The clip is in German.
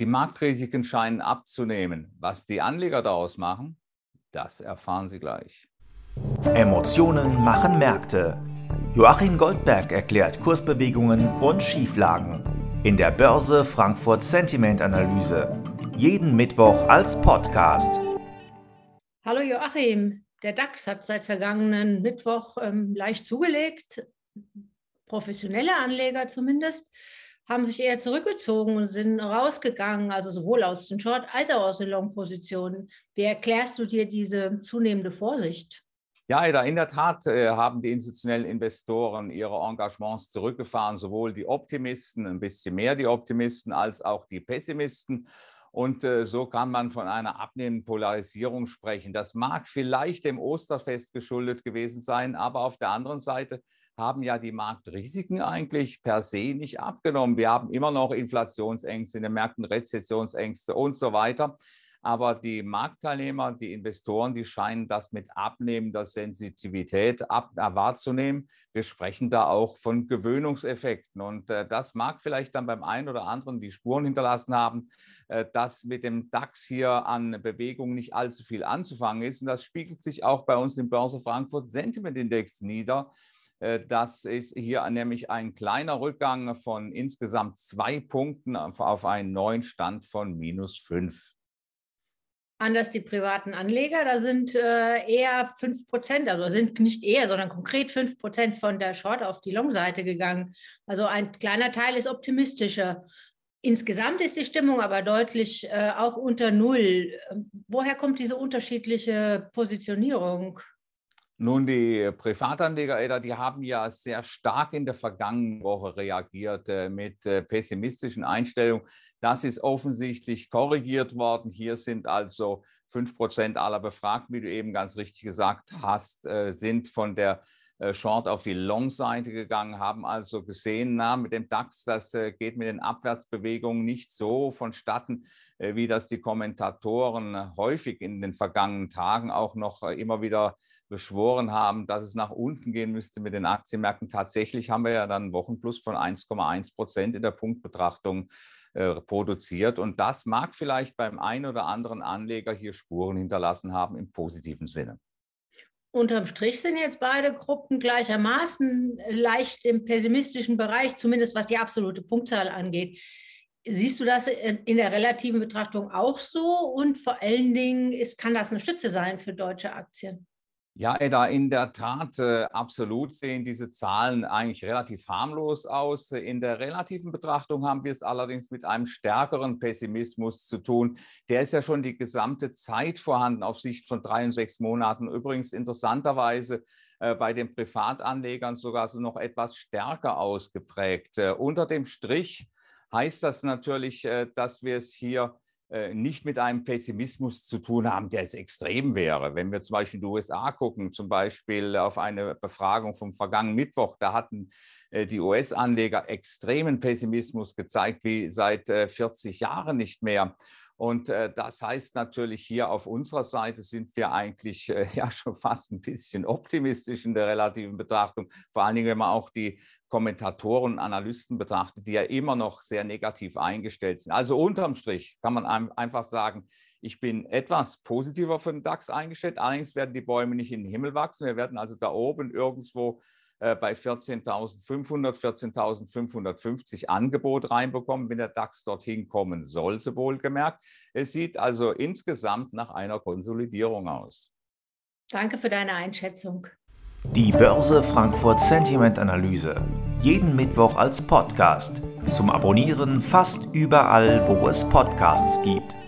Die Marktrisiken scheinen abzunehmen. Was die Anleger daraus machen, das erfahren Sie gleich. Emotionen machen Märkte. Joachim Goldberg erklärt Kursbewegungen und Schieflagen in der Börse Frankfurt Sentiment Analyse. Jeden Mittwoch als Podcast. Hallo Joachim, der DAX hat seit vergangenen Mittwoch ähm, leicht zugelegt, professionelle Anleger zumindest haben sich eher zurückgezogen und sind rausgegangen, also sowohl aus den Short- als auch aus den Long-Positionen. Wie erklärst du dir diese zunehmende Vorsicht? Ja, in der Tat äh, haben die institutionellen Investoren ihre Engagements zurückgefahren, sowohl die Optimisten, ein bisschen mehr die Optimisten, als auch die Pessimisten. Und äh, so kann man von einer abnehmenden Polarisierung sprechen. Das mag vielleicht dem Osterfest geschuldet gewesen sein, aber auf der anderen Seite haben ja die Marktrisiken eigentlich per se nicht abgenommen. Wir haben immer noch Inflationsängste in den Märkten, Rezessionsängste und so weiter. Aber die Marktteilnehmer, die Investoren, die scheinen das mit abnehmender Sensitivität ab, wahrzunehmen. Wir sprechen da auch von Gewöhnungseffekten. Und äh, das mag vielleicht dann beim einen oder anderen die Spuren hinterlassen haben, äh, dass mit dem DAX hier an Bewegung nicht allzu viel anzufangen ist. Und das spiegelt sich auch bei uns im Börse Frankfurt Sentiment Index nieder. Äh, das ist hier nämlich ein kleiner Rückgang von insgesamt zwei Punkten auf einen neuen Stand von minus fünf. Anders die privaten Anleger, da sind äh, eher 5 Prozent, also sind nicht eher, sondern konkret 5 Prozent von der Short auf die Long-Seite gegangen. Also ein kleiner Teil ist optimistischer. Insgesamt ist die Stimmung aber deutlich äh, auch unter Null. Woher kommt diese unterschiedliche Positionierung? Nun, die Privatanleger, die haben ja sehr stark in der vergangenen Woche reagiert äh, mit äh, pessimistischen Einstellungen. Das ist offensichtlich korrigiert worden. Hier sind also 5 Prozent aller Befragten, wie du eben ganz richtig gesagt hast, äh, sind von der äh, Short auf die Long-Seite gegangen, haben also gesehen, na, mit dem DAX, das äh, geht mit den Abwärtsbewegungen nicht so vonstatten, äh, wie das die Kommentatoren häufig in den vergangenen Tagen auch noch immer wieder beschworen haben, dass es nach unten gehen müsste mit den Aktienmärkten. Tatsächlich haben wir ja dann einen Wochenplus von 1,1 Prozent in der Punktbetrachtung äh, produziert. Und das mag vielleicht beim einen oder anderen Anleger hier Spuren hinterlassen haben im positiven Sinne. Unterm Strich sind jetzt beide Gruppen gleichermaßen leicht im pessimistischen Bereich, zumindest was die absolute Punktzahl angeht. Siehst du das in der relativen Betrachtung auch so? Und vor allen Dingen ist, kann das eine Stütze sein für deutsche Aktien? Ja, Edda, in der Tat, äh, absolut sehen diese Zahlen eigentlich relativ harmlos aus. In der relativen Betrachtung haben wir es allerdings mit einem stärkeren Pessimismus zu tun. Der ist ja schon die gesamte Zeit vorhanden auf Sicht von drei und sechs Monaten. Übrigens interessanterweise äh, bei den Privatanlegern sogar so noch etwas stärker ausgeprägt. Äh, unter dem Strich heißt das natürlich, dass wir es hier nicht mit einem Pessimismus zu tun haben, der jetzt extrem wäre. Wenn wir zum Beispiel in die USA gucken, zum Beispiel auf eine Befragung vom vergangenen Mittwoch, da hatten äh, die US-Anleger extremen Pessimismus gezeigt, wie seit 40 Jahren nicht mehr. Und äh, das heißt natürlich hier auf unserer Seite sind wir eigentlich äh, ja schon fast ein bisschen optimistisch in der relativen Betrachtung. Vor allen Dingen, wenn man auch die Kommentatoren und Analysten betrachtet, die ja immer noch sehr negativ eingestellt sind. Also unterm Strich kann man einfach sagen, ich bin etwas positiver für den DAX eingestellt. Allerdings werden die Bäume nicht in den Himmel wachsen. Wir werden also da oben irgendwo bei 14.500, 14.550 Angebot reinbekommen, wenn der DAX dorthin kommen sollte, wohlgemerkt. Es sieht also insgesamt nach einer Konsolidierung aus. Danke für deine Einschätzung. Die Börse Frankfurt Sentiment Analyse. Jeden Mittwoch als Podcast. Zum Abonnieren fast überall, wo es Podcasts gibt.